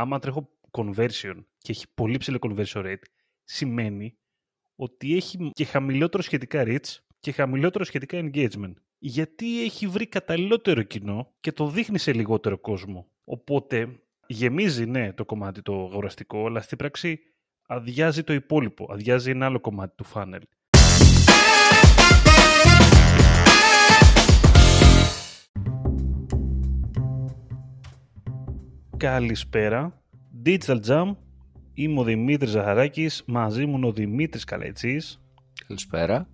άμα τρέχω conversion και έχει πολύ ψηλό conversion rate, σημαίνει ότι έχει και χαμηλότερο σχετικά reach και χαμηλότερο σχετικά engagement. Γιατί έχει βρει καταλληλότερο κοινό και το δείχνει σε λιγότερο κόσμο. Οπότε γεμίζει, ναι, το κομμάτι το αγοραστικό, αλλά στην πράξη αδειάζει το υπόλοιπο, αδειάζει ένα άλλο κομμάτι του funnel. Καλησπέρα. Digital Jam. Είμαι ο Δημήτρης Ζαχαράκης. Μαζί μου είναι ο Δημήτρης Καλετσής. Καλησπέρα.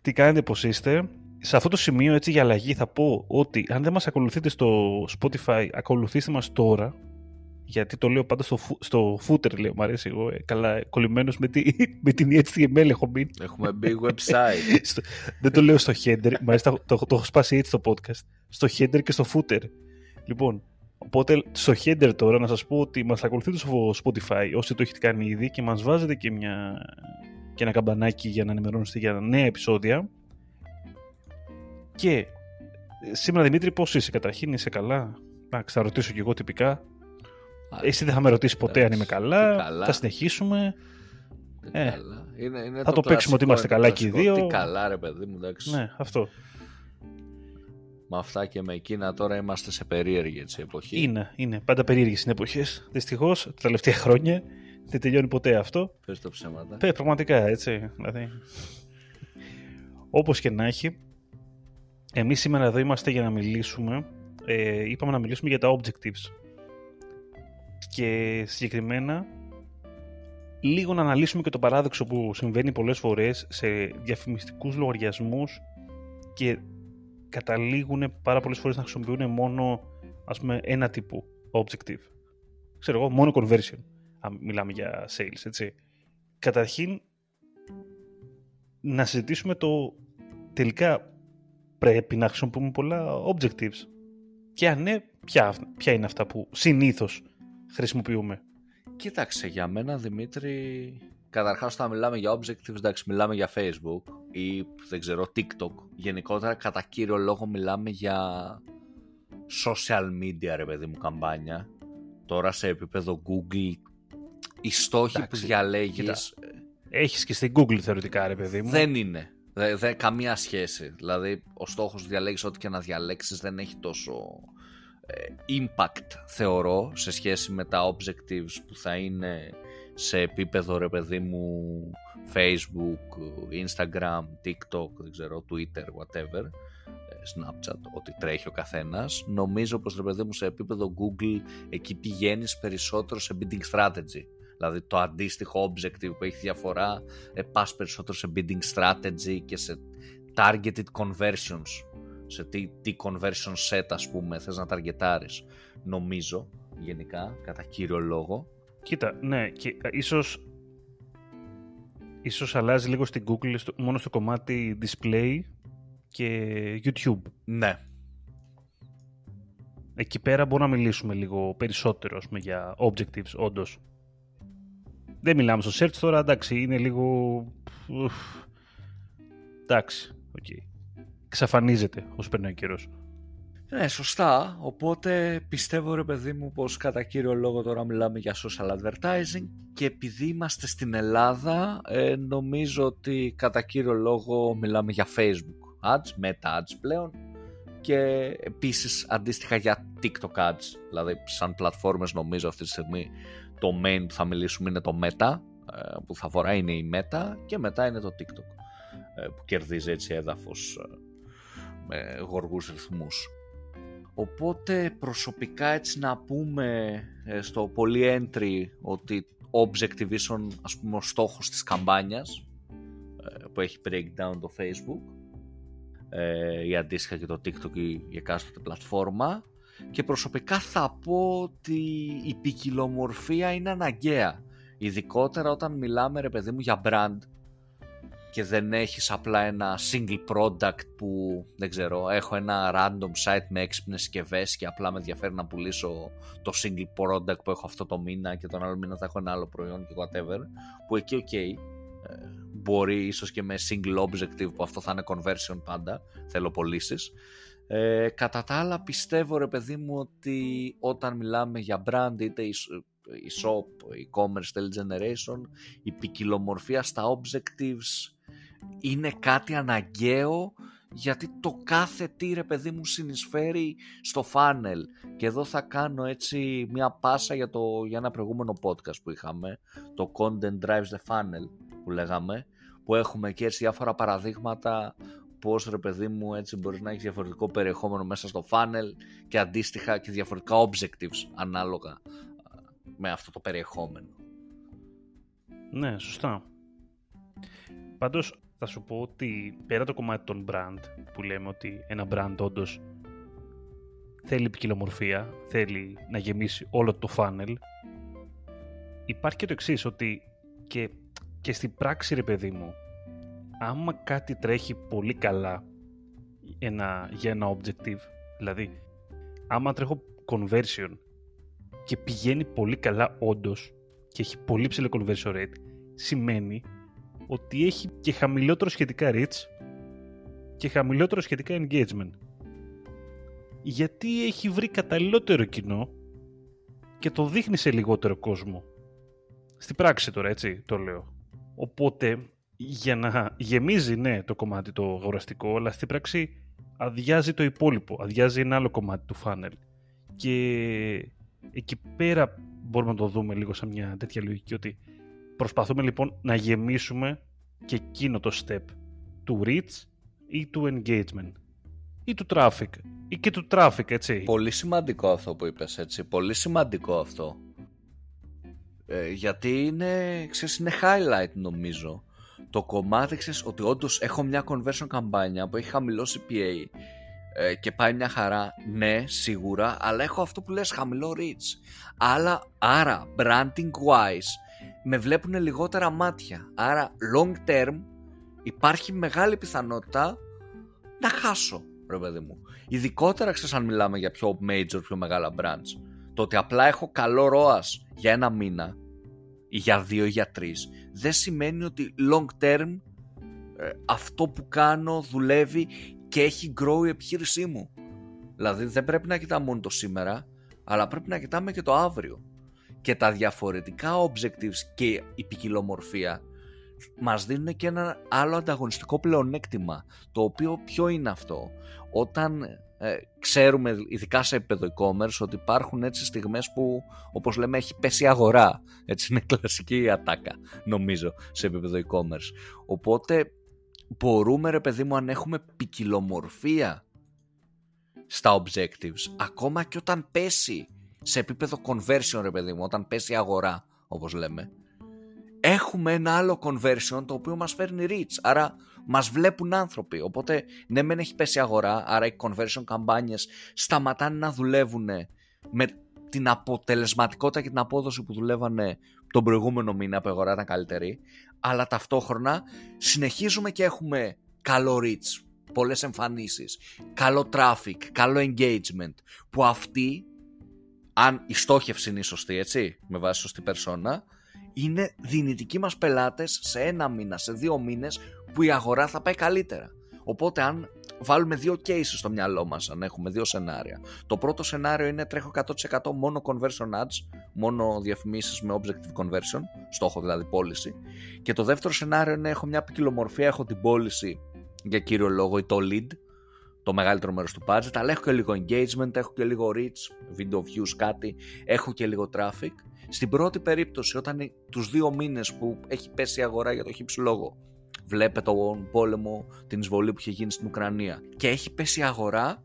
Τι κάνετε, πώς είστε; Σε αυτό το σημείο, έτσι για αλλαγή, θα πω ότι αν δεν μας ακολουθείτε στο Spotify, ακολουθήστε μας τώρα. Γιατί το λέω πάντα στο, στο footer, λέω, μου αρέσει εγώ. Ε, καλά, κολλημένος με, τη, με την HTML έχω μείνει. Έχουμε μπει website. Στο- δεν το λέω στο header, μου αρέσει, το, το, το έχω σπάσει έτσι το podcast. Στο header και στο footer. Λοιπόν, οπότε στο header τώρα να σας πω ότι μας ακολουθείτε στο Spotify όσοι το έχετε κάνει ήδη και μας βάζετε και, μια, και ένα καμπανάκι για να ενημερώνεστε για νέα επεισόδια. Και ε, σήμερα Δημήτρη πώς είσαι καταρχήν, είσαι καλά; Εντάξει, θα ρωτήσω και εγώ τυπικά. Εσύ δεν θα με ρωτήσεις ποτέ αν είμαι Εντάξει, καλά. τι καλά. Θα συνεχίσουμε. Τι Ε, καλά. Είναι, είναι θα το παίξουμε ότι κλασικό, είμαστε είναι καλά το και οι κλασικό. δύο. Τι καλά ρε παιδί μου, εντάξει. Ναι, αυτό. Με αυτά και με εκείνα τώρα είμαστε σε περίεργη έτσι, εποχή. Είναι, είναι. Πάντα περίεργες είναι εποχές. Δυστυχώς τα τελευταία χρόνια δεν τελειώνει ποτέ αυτό. Πες το ψέματα. Πε, πραγματικά έτσι. Δηλαδή. Όπως και να έχει, εμείς σήμερα εδώ είμαστε για να μιλήσουμε. Ε, είπαμε να μιλήσουμε για τα objectives. Και συγκεκριμένα λίγο να αναλύσουμε και το παράδοξο που συμβαίνει πολλές φορές σε διαφημιστικούς λογαριασμούς και καταλήγουν πάρα πολλές φορές να χρησιμοποιούν μόνο ας πούμε ένα τύπο objective. Ξέρω εγώ, μόνο conversion. Αν μιλάμε για sales, έτσι. Καταρχήν, να συζητήσουμε το τελικά πρέπει να χρησιμοποιούμε πολλά objectives. Και αν ναι, ποια, ποια είναι αυτά που συνήθως χρησιμοποιούμε. Κοίταξε, για μένα Δημήτρη, καταρχάς όταν μιλάμε για objectives, εντάξει, μιλάμε για Facebook ή δεν ξέρω, TikTok. Γενικότερα, κατά κύριο λόγο, μιλάμε για social media, ρε παιδί μου, καμπάνια. Τώρα σε επίπεδο Google, οι στόχοι Εντάξει, που διαλέγεις Έχεις και στην Google θεωρητικά, ρε παιδί μου. δεν είναι. Δεν, δεν, καμία σχέση. Δηλαδή, ο στόχος διαλέγεις ό,τι και να διαλέξεις δεν έχει τόσο ε, impact, θεωρώ, σε σχέση με τα objectives που θα είναι σε επίπεδο, ρε παιδί μου, Facebook, Instagram, TikTok, δεν ξέρω, Twitter, whatever, ε, Snapchat, ό,τι τρέχει ο καθένας. Νομίζω πως, ρε παιδί μου, σε επίπεδο Google, εκεί πηγαίνεις περισσότερο σε bidding strategy. Δηλαδή το αντίστοιχο objective που έχει διαφορά, ε, πας περισσότερο σε bidding strategy και σε targeted conversions. Σε τι, τι conversion set ας πούμε θες να ταργετάρεις. Νομίζω γενικά, κατά κύριο λόγο. Κοίτα, ναι, και ε, ίσως, ίσως αλλάζει λίγο στην Google στο, μόνο στο κομμάτι display και YouTube. Ναι. Εκεί πέρα μπορούμε να μιλήσουμε λίγο περισσότερο ας πούμε, για objectives, όντως. Δεν μιλάμε στο search τώρα, εντάξει, είναι λίγο... ουφ, Εντάξει, οκ. Ξαφανίζεται όσο περνάει ο καιρός. Ναι, σωστά. Οπότε πιστεύω ρε παιδί μου πως κατά κύριο λόγο τώρα μιλάμε για social advertising και επειδή είμαστε στην Ελλάδα ε, νομίζω ότι κατά κύριο λόγο μιλάμε για Facebook ads, meta ads πλέον και επίσης αντίστοιχα για TikTok ads. Δηλαδή σαν πλατφόρμες νομίζω αυτή τη στιγμή το main που θα μιλήσουμε είναι το meta ε, που θα φοράει είναι η meta και μετά είναι το TikTok ε, που κερδίζει έτσι έδαφος ε, με γοργούς ρυθμούς. Οπότε προσωπικά έτσι να πούμε ε, στο πολύ entry ότι Objectivation ας πούμε ο στόχος της καμπάνιας ε, που έχει breakdown το Facebook ε, ή αντίστοιχα και το TikTok ή η εκάστοτε πλατφόρμα. Και προσωπικά θα πω ότι η ποικιλομορφία είναι αναγκαία. Ειδικότερα όταν μιλάμε ρε παιδί μου για brand και δεν έχεις απλά ένα single product που δεν ξέρω έχω ένα random site με έξυπνες συσκευές και απλά με ενδιαφέρει να πουλήσω το single product που έχω αυτό το μήνα και τον άλλο μήνα θα έχω ένα άλλο προϊόν και whatever που εκεί ok ε, μπορεί ίσως και με single objective που αυτό θα είναι conversion πάντα θέλω πωλήσεις. Ε, κατά τα άλλα πιστεύω ρε παιδί μου ότι όταν μιλάμε για brand είτε η shop, η commerce generation, η ποικιλομορφία στα objectives είναι κάτι αναγκαίο γιατί το κάθε τι ρε παιδί μου συνεισφέρει στο funnel και εδώ θα κάνω έτσι μια πάσα για, το, για ένα προηγούμενο podcast που είχαμε το content drives the funnel που λέγαμε που έχουμε και έτσι διάφορα παραδείγματα πώς ρε παιδί μου έτσι μπορείς να έχεις διαφορετικό περιεχόμενο μέσα στο funnel και αντίστοιχα και διαφορετικά objectives ανάλογα με αυτό το περιεχόμενο. Ναι, σωστά. Πάντως θα σου πω ότι πέρα το κομμάτι των brand που λέμε ότι ένα brand όντως θέλει ποικιλομορφία, θέλει να γεμίσει όλο το funnel υπάρχει και το εξής ότι και, και στην πράξη ρε παιδί μου άμα κάτι τρέχει πολύ καλά ένα, για ένα objective δηλαδή άμα τρέχω conversion και πηγαίνει πολύ καλά όντως και έχει πολύ ψηλό conversion rate σημαίνει ότι έχει και χαμηλότερο σχετικά reach και χαμηλότερο σχετικά engagement. Γιατί έχει βρει καταλληλότερο κοινό και το δείχνει σε λιγότερο κόσμο. Στην πράξη τώρα, έτσι το λέω. Οπότε, για να γεμίζει, ναι, το κομμάτι το αγοραστικό, αλλά στην πράξη αδειάζει το υπόλοιπο, αδειάζει ένα άλλο κομμάτι του funnel. Και εκεί πέρα μπορούμε να το δούμε λίγο σαν μια τέτοια λογική ότι Προσπαθούμε λοιπόν να γεμίσουμε και εκείνο το step του reach ή του engagement ή του traffic ή και του traffic, έτσι. Πολύ σημαντικό αυτό που είπες, έτσι. Πολύ σημαντικό αυτό. Ε, γιατί είναι, ξέρεις, είναι highlight νομίζω. Το κομμάτι, ξέρεις, ότι όντως έχω μια conversion καμπάνια που έχει χαμηλό CPA ε, και πάει μια χαρά, ναι, σίγουρα, αλλά έχω αυτό που λες χαμηλό reach. Αλλά, άρα, branding wise, με βλέπουν λιγότερα μάτια. Άρα long term υπάρχει μεγάλη πιθανότητα να χάσω, ρε παιδί μου. Ειδικότερα ξέρεις αν μιλάμε για πιο major, πιο μεγάλα brands. Το ότι απλά έχω καλό ROAS για ένα μήνα ή για δύο ή για τρεις δεν σημαίνει ότι long term ε, αυτό που κάνω δουλεύει και έχει grow η επιχείρησή μου. Δηλαδή δεν πρέπει να κοιτάμε μόνο το σήμερα, αλλά πρέπει να κοιτάμε και το αύριο και τα διαφορετικά objectives και η ποικιλομορφία μας δίνουν και ένα άλλο ανταγωνιστικό πλεονέκτημα το οποίο ποιο είναι αυτό; Όταν ε, ξέρουμε ειδικά σε επίπεδο e-commerce ότι υπάρχουν έτσι στιγμές που όπως λέμε έχει πέσει αγορά. Έτσι είναι κλασική ατάκα νομίζω σε επίπεδο e-commerce. Οπότε μπορούμε ρε παιδί μου αν έχουμε ποικιλομορφία στα objectives ακόμα και όταν πέσει σε επίπεδο conversion ρε παιδί μου, όταν πέσει η αγορά όπως λέμε, έχουμε ένα άλλο conversion το οποίο μας φέρνει reach, άρα μας βλέπουν άνθρωποι, οπότε ναι μεν έχει πέσει η αγορά, άρα οι conversion καμπάνιες σταματάνε να δουλεύουν με την αποτελεσματικότητα και την απόδοση που δουλεύανε τον προηγούμενο μήνα που η αγορά ήταν καλύτερη, αλλά ταυτόχρονα συνεχίζουμε και έχουμε καλό reach, πολλές εμφανίσεις, καλό traffic, καλό engagement, που αυτοί αν η στόχευση είναι η σωστή, έτσι, με βάση σωστή περσόνα, είναι δυνητικοί μας πελάτες σε ένα μήνα, σε δύο μήνες που η αγορά θα πάει καλύτερα. Οπότε αν βάλουμε δύο cases στο μυαλό μας, αν έχουμε δύο σενάρια. Το πρώτο σενάριο είναι τρέχω 100% μόνο conversion ads, μόνο διαφημίσεις με objective conversion, στόχο δηλαδή πώληση. Και το δεύτερο σενάριο είναι έχω μια ποικιλομορφία, έχω την πώληση για κύριο λόγο ή το lead, το μεγαλύτερο μέρος του budget, αλλά έχω και λίγο engagement, έχω και λίγο reach, video views κάτι, έχω και λίγο traffic. Στην πρώτη περίπτωση, όταν τους δύο μήνες που έχει πέσει η αγορά για το χύψη λόγο, βλέπετε τον πόλεμο, την εισβολή που είχε γίνει στην Ουκρανία και έχει πέσει η αγορά,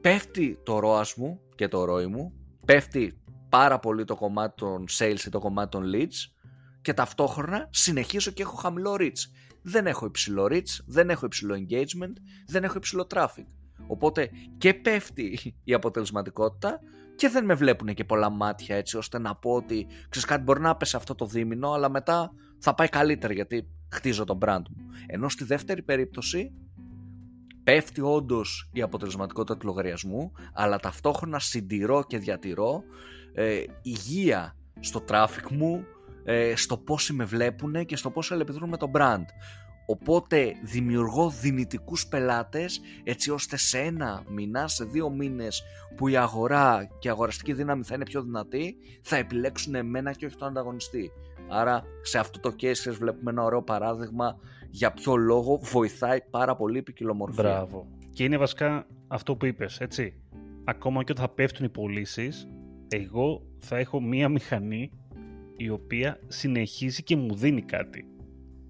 πέφτει το ROAS μου και το ROI μου, πέφτει πάρα πολύ το κομμάτι των sales ή το κομμάτι των leads και ταυτόχρονα συνεχίζω και έχω χαμηλό reach δεν έχω υψηλό reach, δεν έχω υψηλό engagement, δεν έχω υψηλό traffic. Οπότε και πέφτει η αποτελεσματικότητα και δεν με βλέπουν και πολλά μάτια έτσι ώστε να πω ότι ξέρεις κάτι μπορεί να πέσει αυτό το δίμηνο αλλά μετά θα πάει καλύτερα γιατί χτίζω το brand μου. Ενώ στη δεύτερη περίπτωση πέφτει όντως η αποτελεσματικότητα του λογαριασμού αλλά ταυτόχρονα συντηρώ και διατηρώ ε, υγεία στο traffic μου, ε, στο πόσοι με βλέπουν και στο πώς αλληλεπιδρούν με το brand. Οπότε δημιουργώ δυνητικούς πελάτες έτσι ώστε σε ένα μήνα, σε δύο μήνες που η αγορά και η αγοραστική δύναμη θα είναι πιο δυνατή θα επιλέξουν εμένα και όχι τον ανταγωνιστή. Άρα σε αυτό το case βλέπουμε ένα ωραίο παράδειγμα για ποιο λόγο βοηθάει πάρα πολύ η ποικιλομορφία. Μπράβο. Και είναι βασικά αυτό που είπες, έτσι. Ακόμα και όταν θα πέφτουν οι πωλήσεις, εγώ θα έχω μία μηχανή η οποία συνεχίζει και μου δίνει κάτι.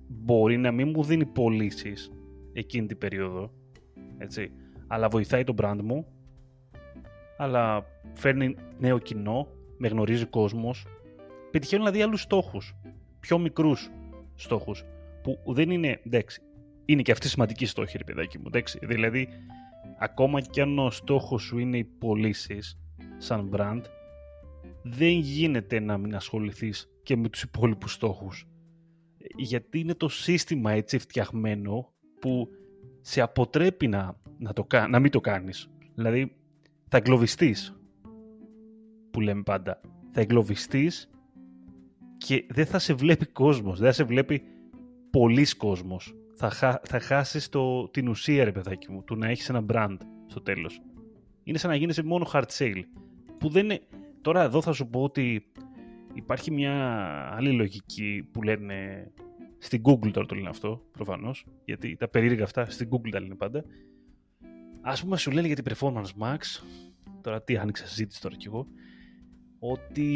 Μπορεί να μην μου δίνει πωλήσεις εκείνη την περίοδο, έτσι, αλλά βοηθάει το brand μου, αλλά φέρνει νέο κοινό, με γνωρίζει κόσμος, πετυχαίνουν δηλαδή άλλους στόχους, πιο μικρούς στόχους, που δεν είναι, εντάξει, είναι και αυτή σημαντική στόχη, ρε παιδάκι μου, εντάξει, δηλαδή, ακόμα και αν ο στόχος σου είναι οι πωλήσεις σαν brand, δεν γίνεται να μην ασχοληθείς και με τους υπόλοιπους στόχους. Γιατί είναι το σύστημα έτσι φτιαγμένο που σε αποτρέπει να, να, το, να μην το κάνεις. Δηλαδή θα εγκλωβιστείς, που λέμε πάντα. Θα εγκλωβιστείς και δεν θα σε βλέπει κόσμος, δεν θα σε βλέπει πολλοί κόσμος. Θα, θα χάσεις το, την ουσία, ρε παιδάκι μου, του να έχεις ένα brand στο τέλος. Είναι σαν να γίνεσαι μόνο hard sale, που δεν είναι, Τώρα εδώ θα σου πω ότι υπάρχει μια άλλη λογική που λένε στην Google τώρα το λένε αυτό, προφανώς, γιατί τα περίεργα αυτά στην Google τα λένε πάντα. Ας πούμε σου λένε για την Performance Max, τώρα τι άνοιξα συζήτηση τώρα κι εγώ, ότι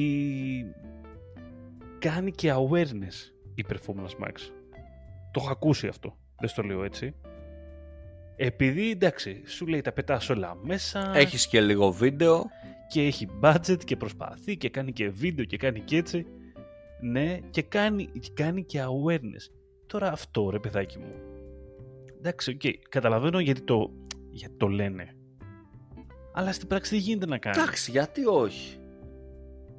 κάνει και awareness η Performance Max. Το έχω ακούσει αυτό, δεν στο λέω έτσι. Επειδή εντάξει, σου λέει τα πετάς όλα μέσα. Έχεις και λίγο βίντεο και έχει budget και προσπαθεί και κάνει και βίντεο και κάνει και έτσι. Ναι, και κάνει, κάνει και awareness. Τώρα αυτό ρε παιδάκι μου. Εντάξει, OK, okay, καταλαβαίνω γιατί το, γιατί το λένε. Αλλά στην πράξη δεν γίνεται να κάνει. Εντάξει, γιατί όχι;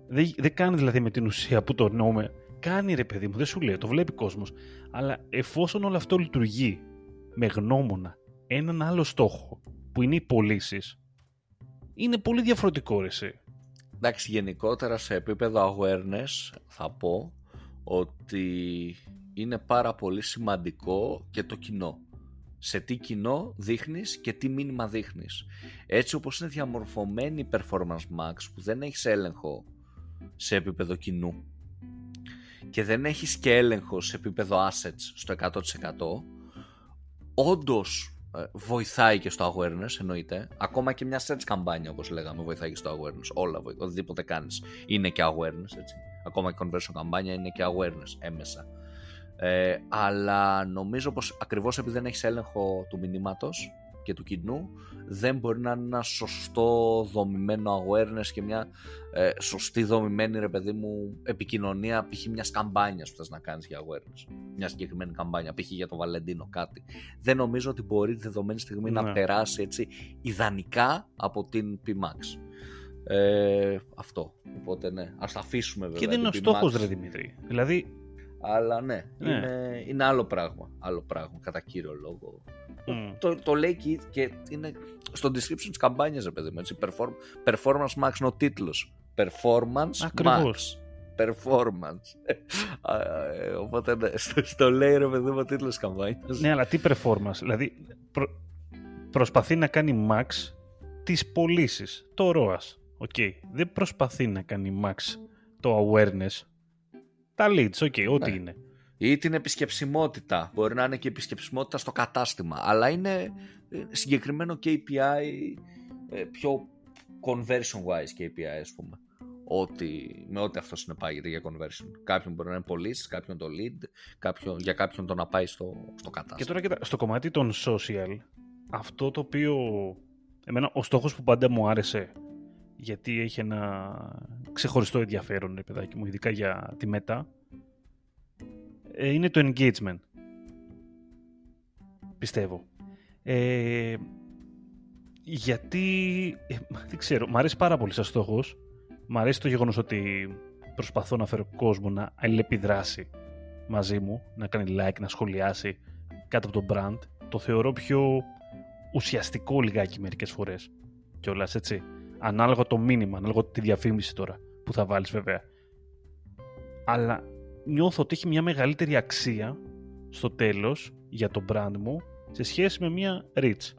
Δεν, δεν κάνει δηλαδή με την ουσία που το εννοούμε. Κάνει ρε παιδί μου, δεν σου λέει, το βλέπει κόσμος. Αλλά εφόσον όλο αυτό λειτουργεί με γνώμονα έναν άλλο στόχο που είναι οι πωλήσεις, είναι πολύ διαφορετικό ρε εσύ. Εντάξει, γενικότερα σε επίπεδο awareness θα πω ότι είναι πάρα πολύ σημαντικό και το κοινό. Σε τι κοινό δείχνεις και τι μήνυμα δείχνεις. Έτσι όπως είναι διαμορφωμένη η Performance Max που δεν έχεις έλεγχο σε επίπεδο κοινού και δεν έχεις και έλεγχο σε επίπεδο assets στο 100% όντως ε, βοηθάει και στο awareness εννοείται. Ακόμα και μια search καμπάνια όπως λέγαμε βοηθάει και στο awareness. Όλα, οτιδήποτε κάνεις είναι και awareness έτσι. Ακόμα και conversion καμπάνια είναι και awareness έμεσα. Ε, αλλά νομίζω πως ακριβώς επειδή δεν έχεις έλεγχο του μηνύματος και του κοινού δεν μπορεί να είναι ένα σωστό δομημένο awareness και μια ε, σωστή δομημένη ρε παιδί μου επικοινωνία π.χ. μια καμπάνια που θες να κάνεις για awareness μια συγκεκριμένη καμπάνια π.χ. για το Βαλεντίνο κάτι δεν νομίζω ότι μπορεί τη δεδομένη στιγμή να ναι. περάσει έτσι ιδανικά από την PMAX ε, αυτό οπότε ναι ας τα αφήσουμε βέβαια και δεν είναι ο στόχος ρε Δημήτρη δηλαδή αλλά ναι, ναι. Είναι, είναι άλλο πράγμα άλλο πράγμα κατά κύριο λόγο Mm. Το, το λέει και, και είναι στο description της καμπάνιας, ρε παιδί μου. Έτσι, perform, performance Max είναι ο τίτλο. Performance Ακριβώς. Max. Performance. Ε, οπότε ναι, στο, στο λέει ρε παιδί μου ο τίτλος της καμπάνιας. Ναι, αλλά τι performance. Δηλαδή προ, προσπαθεί να κάνει Max τις πωλήσεις. Το ROAS. Okay. Δεν προσπαθεί να κάνει Max το awareness. Τα leads, okay, ό,τι ναι. είναι ή την επισκεψιμότητα. Μπορεί να είναι και επισκεψιμότητα στο κατάστημα, αλλά είναι ε, συγκεκριμένο KPI, ε, πιο conversion wise KPI ας πούμε. Ότι, με ό,τι αυτό συνεπάγεται για conversion. Κάποιον μπορεί να είναι πωλήσει, κάποιον το lead, κάποιον, για κάποιον το να πάει στο, στο κατάστημα. Και τώρα κοίτα, στο κομμάτι των social, αυτό το οποίο εμένα ο στόχος που πάντα μου άρεσε γιατί έχει ένα ξεχωριστό ενδιαφέρον, παιδάκι μου, ειδικά για τη μετά, ε, είναι το engagement. Πιστεύω. Ε, γιατί, ε, δεν ξέρω, μου αρέσει πάρα πολύ σαν στόχος. Μ' αρέσει το γεγονός ότι προσπαθώ να φέρω κόσμο να αλληλεπιδράσει μαζί μου, να κάνει like, να σχολιάσει κάτω από το brand. Το θεωρώ πιο ουσιαστικό λιγάκι μερικές φορές κιόλας έτσι. Ανάλογα το μήνυμα, ανάλογα τη διαφήμιση τώρα που θα βάλεις βέβαια. Αλλά νιώθω ότι έχει μια μεγαλύτερη αξία στο τέλος για το brand μου σε σχέση με μια reach.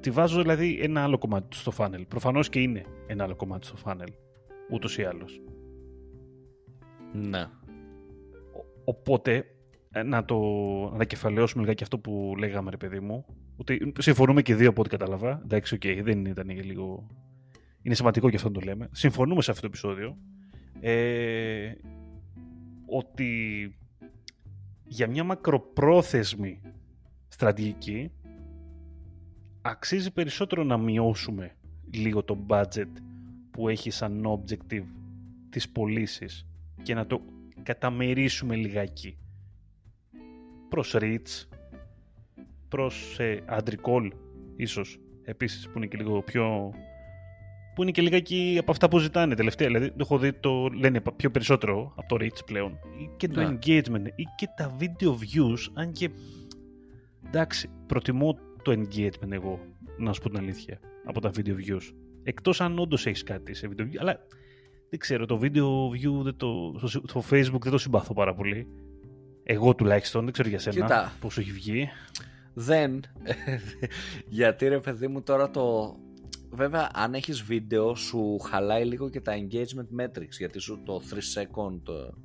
Τη βάζω δηλαδή ένα άλλο κομμάτι του στο funnel. Προφανώς και είναι ένα άλλο κομμάτι στο funnel. Ούτως ή άλλως. Ναι. Οπότε, ε, να το ανακεφαλαιώσουμε λιγάκι αυτό που λέγαμε, ρε παιδί μου. Ότι συμφωνούμε και δύο από ό,τι κατάλαβα. Εντάξει, OK, okay, δεν ήταν λίγο. Είναι σημαντικό και αυτό να το λέμε. Συμφωνούμε σε αυτό το επεισόδιο. Ε, ότι για μια μακροπρόθεσμη στρατηγική αξίζει περισσότερο να μειώσουμε λίγο το budget που έχει σαν objective τις πωλήσει και να το καταμερίσουμε λιγάκι. Προς reach, προς ε, αντρικόλ ίσως επίσης που είναι και λίγο πιο που είναι και λιγάκι από αυτά που ζητάνε τελευταία. Δηλαδή, το έχω δει το λένε πιο περισσότερο από το reach πλέον. Ή και το ναι. engagement ή και τα video views. Αν και εντάξει, προτιμώ το engagement εγώ, να σου πω την αλήθεια, από τα video views. Εκτός αν όντως έχεις κάτι σε video view. Αλλά δεν ξέρω, το video view δεν το, στο, facebook δεν το συμπαθώ πάρα πολύ. Εγώ τουλάχιστον, δεν ξέρω για σένα Κοίτα, πώς έχει βγει. Δεν. Γιατί ρε παιδί μου τώρα το... Βέβαια αν έχεις βίντεο σου χαλάει λίγο και τα engagement metrics γιατί σου το 3 second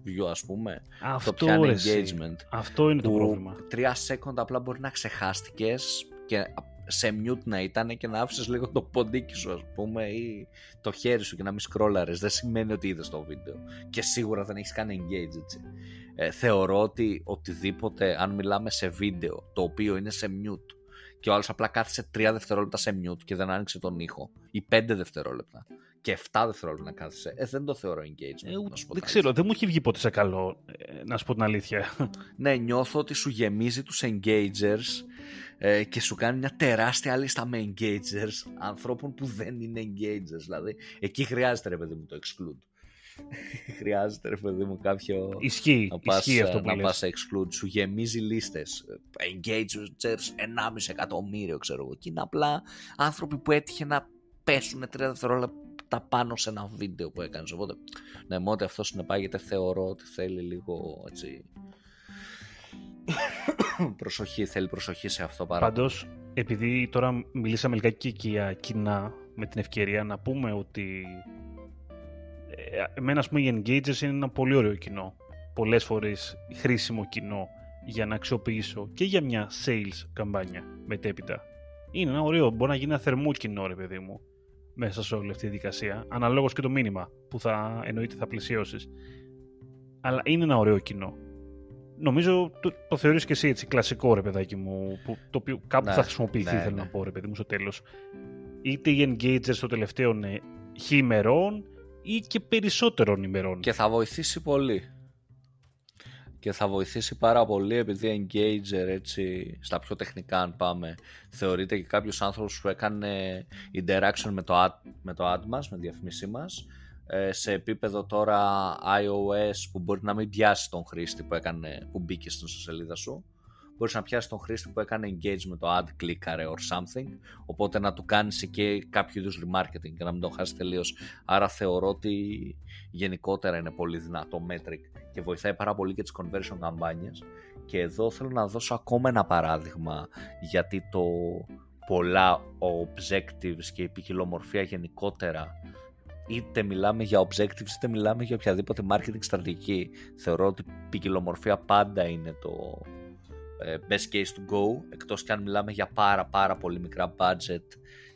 view ας πούμε Αυτό το πιάνει engagement. Αυτό είναι το πρόβλημα. 3 second απλά μπορεί να ξεχάστηκες και σε mute να ήταν και να άφησες λίγο το ποντίκι σου, ας πούμε, ή το χέρι σου και να μην σκρόλαρες. Δεν σημαίνει ότι είδες το βίντεο. Και σίγουρα δεν έχεις κάνει engage έτσι. Ε, θεωρώ ότι οτιδήποτε, αν μιλάμε σε βίντεο το οποίο είναι σε mute και ο άλλος απλά κάθισε 3 δευτερόλεπτα σε mute και δεν άνοιξε τον ήχο, ή 5 δευτερόλεπτα και 7 δευτερόλεπτα να κάθισε, ε, δεν το θεωρώ engagement. Ε, δεν ξέρω, δεν μου έχει βγει ποτέ σε καλό, ε, να σου πω την αλήθεια. ναι, νιώθω ότι σου γεμίζει τους engagers ε, και σου κάνει μια τεράστια λίστα με engagers ανθρώπων που δεν είναι engagers. Δηλαδή, εκεί χρειάζεται ρε παιδί μου το exclude. χρειάζεται ρε παιδί μου κάποιο ισχύει, να πας, ισχύει αυτό που να πας exclude. Σου γεμίζει λίστες. Engagers 1,5 εκατομμύριο ξέρω εγώ. Και είναι απλά άνθρωποι που έτυχε να πέσουν τρία δευτερόλεπτα πάνω σε ένα βίντεο που έκανες. Οπότε ναι μόνο αυτό συνεπάγεται θεωρώ ότι θέλει λίγο έτσι προσοχή, θέλει προσοχή σε αυτό πάρα Πάντως, επειδή τώρα μιλήσαμε λιγάκι και για κοινά, με την ευκαιρία να πούμε ότι ε, εμένα, ας πούμε, οι Engagers είναι ένα πολύ ωραίο κοινό. Πολλές φορές χρήσιμο κοινό για να αξιοποιήσω και για μια sales καμπάνια μετέπειτα. Είναι ένα ωραίο, μπορεί να γίνει ένα θερμό κοινό, ρε παιδί μου, μέσα σε όλη αυτή τη δικασία, αναλόγως και το μήνυμα που θα εννοείται θα πλησιώσεις. Αλλά είναι ένα ωραίο κοινό νομίζω το, το θεωρείς και εσύ έτσι κλασικό ρε παιδάκι μου, που, το οποίο κάπου ναι, θα χρησιμοποιηθεί ναι, θέλω ναι. να πω ρε παιδί μου στο τέλος. Είτε οι engagers στο τελευταίο είναι ημερών ή και περισσότερων ημερών. Και θα βοηθήσει πολύ. Και θα βοηθήσει πάρα πολύ επειδή engager έτσι στα πιο τεχνικά αν πάμε θεωρείται και κάποιος άνθρωπος που έκανε interaction με το ad, με το ad μας, με τη διαφήμισή μας ε, σε επίπεδο τώρα iOS που μπορεί να μην πιάσει τον χρήστη που, έκανε, που μπήκε στην σελίδα σου μπορείς να πιάσεις τον χρήστη που έκανε engage με το ad clicker or something οπότε να του κάνεις και κάποιο είδους remarketing και να μην τον χάσεις τελείως. άρα θεωρώ ότι γενικότερα είναι πολύ δυνατό metric και βοηθάει πάρα πολύ και τις conversion καμπάνιες και εδώ θέλω να δώσω ακόμα ένα παράδειγμα γιατί το πολλά objectives και η ποικιλομορφία γενικότερα είτε μιλάμε για objectives είτε μιλάμε για οποιαδήποτε marketing στρατηγική θεωρώ ότι η ποικιλομορφία πάντα είναι το ε, best case to go εκτός και αν μιλάμε για πάρα πάρα πολύ μικρά budget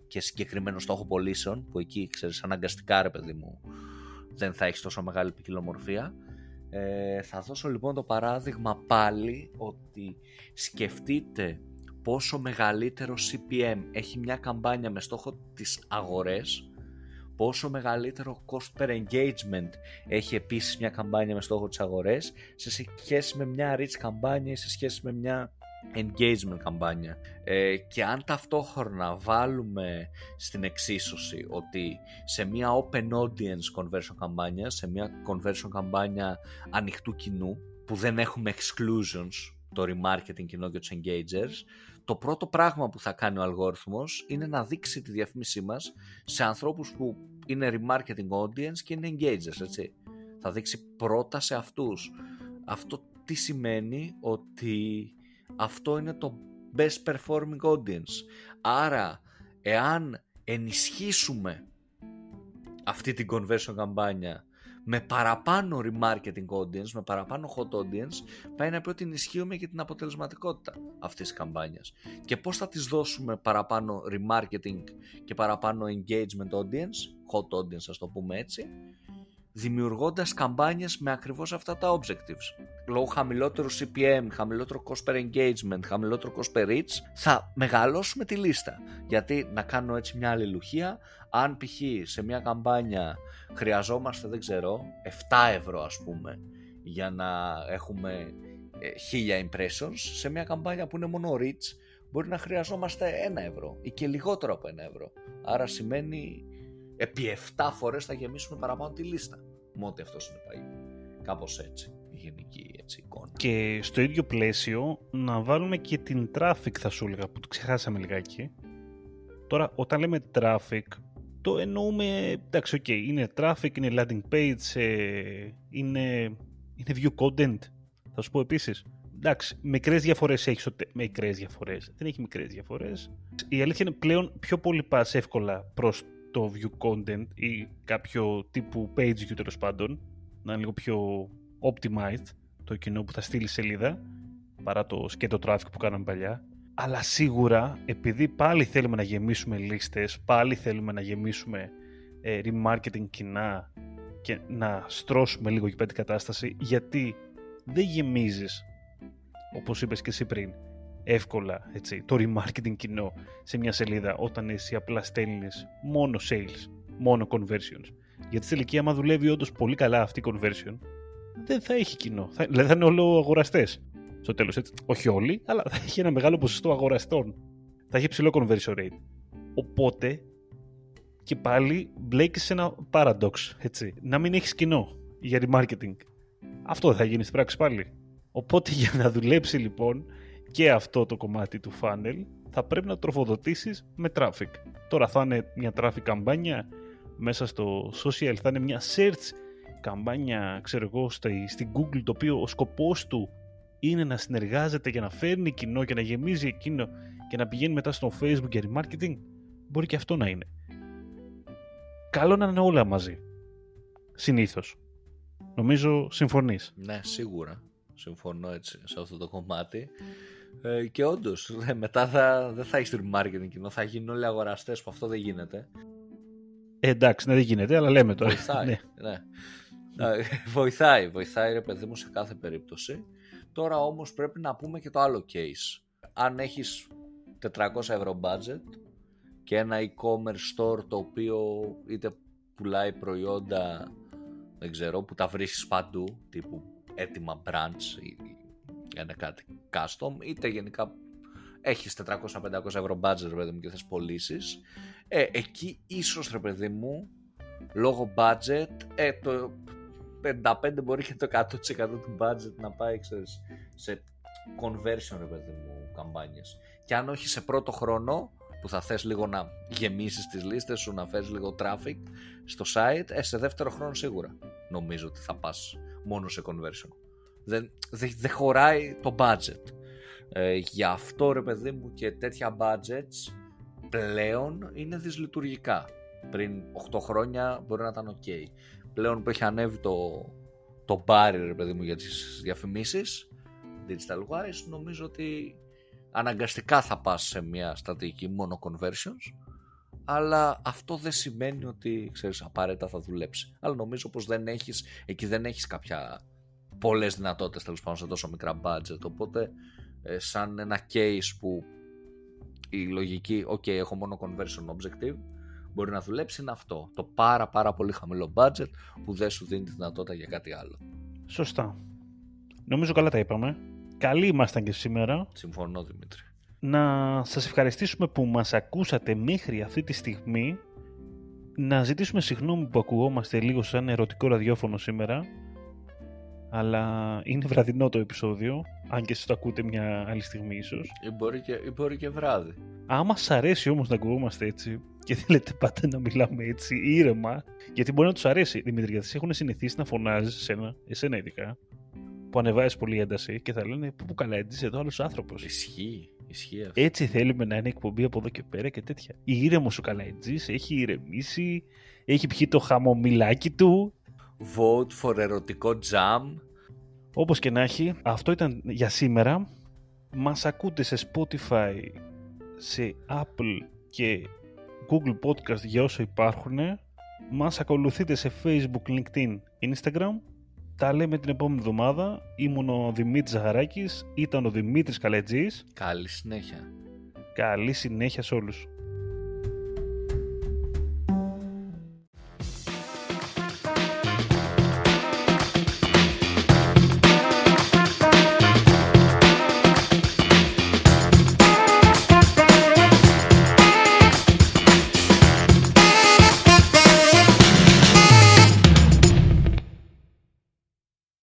και συγκεκριμένο στόχο πωλήσεων που εκεί ξέρεις αναγκαστικά ρε παιδί μου δεν θα έχεις τόσο μεγάλη ποικιλομορφία. Ε, θα δώσω λοιπόν το παράδειγμα πάλι ότι σκεφτείτε πόσο μεγαλύτερο CPM έχει μια καμπάνια με στόχο τις αγορές πόσο μεγαλύτερο cost per engagement έχει επίσης μια καμπάνια με στόχο τις αγορές σε σχέση με μια rich καμπάνια ή σε σχέση με μια engagement καμπάνια. Ε, και αν ταυτόχρονα βάλουμε στην εξίσωση ότι σε μια open audience conversion καμπάνια σε μια conversion καμπάνια ανοιχτού κοινού που δεν έχουμε exclusions το remarketing κοινό και τους engagers το πρώτο πράγμα που θα κάνει ο αλγόριθμος είναι να δείξει τη διαφήμισή μας σε ανθρώπους που είναι remarketing audience και είναι engagers, έτσι. Θα δείξει πρώτα σε αυτούς. Αυτό τι σημαίνει; Ότι αυτό είναι το best performing audience. Άρα, εάν ενισχύσουμε αυτή την conversion καμπάνια με παραπάνω remarketing audience, με παραπάνω hot audience, πάει να πει ότι ενισχύουμε και την αποτελεσματικότητα αυτής της καμπάνιας. Και πώς θα τις δώσουμε παραπάνω remarketing και παραπάνω engagement audience, hot audience ας το πούμε έτσι, δημιουργώντας καμπάνιες με ακριβώς αυτά τα objectives. Λόγω χαμηλότερου CPM, χαμηλότερο cost per engagement, χαμηλότερο cost per reach, θα μεγαλώσουμε τη λίστα. Γιατί να κάνω έτσι μια αλληλουχία, αν π.χ. σε μια καμπάνια χρειαζόμαστε, δεν ξέρω, 7 ευρώ ας πούμε, για να έχουμε 1000 ε, impressions, σε μια καμπάνια που είναι μόνο reach, μπορεί να χρειαζόμαστε 1 ευρώ ή και λιγότερο από 1 ευρώ. Άρα σημαίνει επί 7 φορές θα γεμίσουμε παραπάνω τη λίστα. Με ό,τι αυτό συνεπάγει. Κάπως έτσι η γενική έτσι, εικόνα. Και στο ίδιο πλαίσιο να βάλουμε και την traffic θα σου έλεγα που το ξεχάσαμε λιγάκι. Τώρα όταν λέμε traffic το εννοούμε, εντάξει, ok, είναι traffic, είναι landing page, ε, είναι, είναι view content. Θα σου πω επίσης, εντάξει, μικρές διαφορές έχεις. Μικρές διαφορές. Δεν έχει μικρές διαφορές. Η αλήθεια είναι πλέον πιο πολύ πας εύκολα προς το view content ή κάποιο τύπου page view τέλος πάντων, να είναι λίγο πιο optimized το κοινό που θα στείλει σελίδα παρά το σκέτο traffic που κάναμε παλιά. Αλλά σίγουρα επειδή πάλι θέλουμε να γεμίσουμε λίστες, πάλι θέλουμε να γεμίσουμε ε, remarketing κοινά και να στρώσουμε λίγο και πέντε κατάσταση γιατί δεν γεμίζεις όπως είπες και εσύ πριν εύκολα έτσι, το remarketing κοινό σε μια σελίδα όταν εσύ απλά στέλνεις μόνο sales, μόνο conversions. Γιατί στην τελική, άμα δουλεύει όντως πολύ καλά αυτή η conversion, δεν θα έχει κοινό. Θα, δηλαδή θα είναι όλο αγοραστές. Στο τέλος, έτσι. Όχι όλοι, αλλά θα έχει ένα μεγάλο ποσοστό αγοραστών. Θα έχει ψηλό conversion rate. Οπότε και πάλι μπλέκεις σε ένα paradox. Έτσι. Να μην έχεις κοινό για remarketing. Αυτό δεν θα γίνει στην πράξη πάλι. Οπότε για να δουλέψει λοιπόν και αυτό το κομμάτι του funnel θα πρέπει να τροφοδοτήσεις με traffic. Τώρα θα είναι μια traffic καμπάνια μέσα στο social, θα είναι μια search καμπάνια, ξέρω εγώ, στην Google, το οποίο ο σκοπός του είναι να συνεργάζεται για να φέρνει κοινό και να γεμίζει εκείνο και να πηγαίνει μετά στο Facebook για remarketing, μπορεί και αυτό να είναι. Καλό να είναι όλα μαζί. Συνήθως. Νομίζω συμφωνείς. Ναι, σίγουρα. Συμφωνώ έτσι σε αυτό το κομμάτι. Ε, και όντως, μετά θα, δεν θα έχεις remarketing κοινό, θα γίνουν όλοι αγοραστές που αυτό δεν γίνεται. Ε, εντάξει, ναι, δεν γίνεται, αλλά λέμε τώρα. Βοηθάει. ναι. ναι. βοηθάει, βοηθάει ρε παιδί μου σε κάθε περίπτωση. Τώρα όμως πρέπει να πούμε και το άλλο case. Αν έχεις 400 ευρώ budget και ένα e-commerce store το οποίο είτε πουλάει προϊόντα δεν ξέρω που τα βρίσκεις παντού τύπου έτοιμα branch ή ένα κάτι custom είτε γενικά έχεις 400-500 ευρώ budget ρε παιδί μου και θες πωλήσεις. ε, εκεί ίσως ρε παιδί μου λόγω budget ε, το 55 μπορεί και το 100% του budget να πάει ξέρεις, σε conversion ρε παιδί μου καμπάνιες και αν όχι σε πρώτο χρόνο που θα θες λίγο να γεμίσεις τις λίστες σου, να φέρεις λίγο traffic στο site, ε, σε δεύτερο χρόνο σίγουρα νομίζω ότι θα πας μόνο σε conversion. Δεν, δεν, χωράει το budget. Ε, γι' αυτό ρε παιδί μου και τέτοια budgets πλέον είναι δυσλειτουργικά. Πριν 8 χρόνια μπορεί να ήταν ok. Πλέον που έχει ανέβει το, το μπάρι ρε παιδί μου για τις διαφημίσεις digital wise νομίζω ότι αναγκαστικά θα πας σε μια στρατηγική μόνο conversions αλλά αυτό δεν σημαίνει ότι ξέρεις απαραίτητα θα δουλέψει. Αλλά νομίζω πως δεν έχεις, εκεί δεν έχεις κάποια πολλές δυνατότητες τέλος πάντων σε τόσο μικρά budget. Οπότε ε, σαν ένα case που η λογική ok έχω μόνο conversion objective μπορεί να δουλέψει είναι αυτό το πάρα πάρα πολύ χαμηλό budget που δεν σου δίνει τη δυνατότητα για κάτι άλλο Σωστά Νομίζω καλά τα είπαμε Καλοί ήμασταν και σήμερα. Συμφωνώ Δημήτρη. Να σας ευχαριστήσουμε που μας ακούσατε μέχρι αυτή τη στιγμή. Να ζητήσουμε συγγνώμη που ακουγόμαστε λίγο σαν ερωτικό ραδιόφωνο σήμερα. Αλλά είναι βραδινό το επεισόδιο, αν και εσείς το ακούτε μια άλλη στιγμή ίσως. Ή μπορεί και, ή μπορεί και βράδυ. Άμα σας αρέσει όμως να ακουγόμαστε έτσι και θέλετε πάντα να μιλάμε έτσι ήρεμα, γιατί μπορεί να τους αρέσει, Δημήτρη, γιατί έχουν συνηθίσει να φωνάζεις εσένα, εσένα ειδικά, που ανεβάζεις πολύ ένταση και θα λένε Πού, πού καλά, έτσι εδώ άλλος άνθρωπος. Ισχύει. Ισχύει αυτό. Έτσι θέλουμε να είναι εκπομπή από εδώ και πέρα και τέτοια. Ήρεμο ο Καλαϊτζής, έχει ηρεμήσει, έχει πιει το χαμομηλάκι του. Vote for ερωτικό jam. Όπως και να έχει, αυτό ήταν για σήμερα. Μας ακούτε σε Spotify, σε Apple και Google Podcast για όσο υπάρχουν. Μας ακολουθείτε σε Facebook, LinkedIn, Instagram. Τα λέμε την επόμενη εβδομάδα. Ήμουν ο Δημήτρης Ζαχαράκης, ήταν ο Δημήτρης Καλετζής. Καλή συνέχεια. Καλή συνέχεια σε όλους.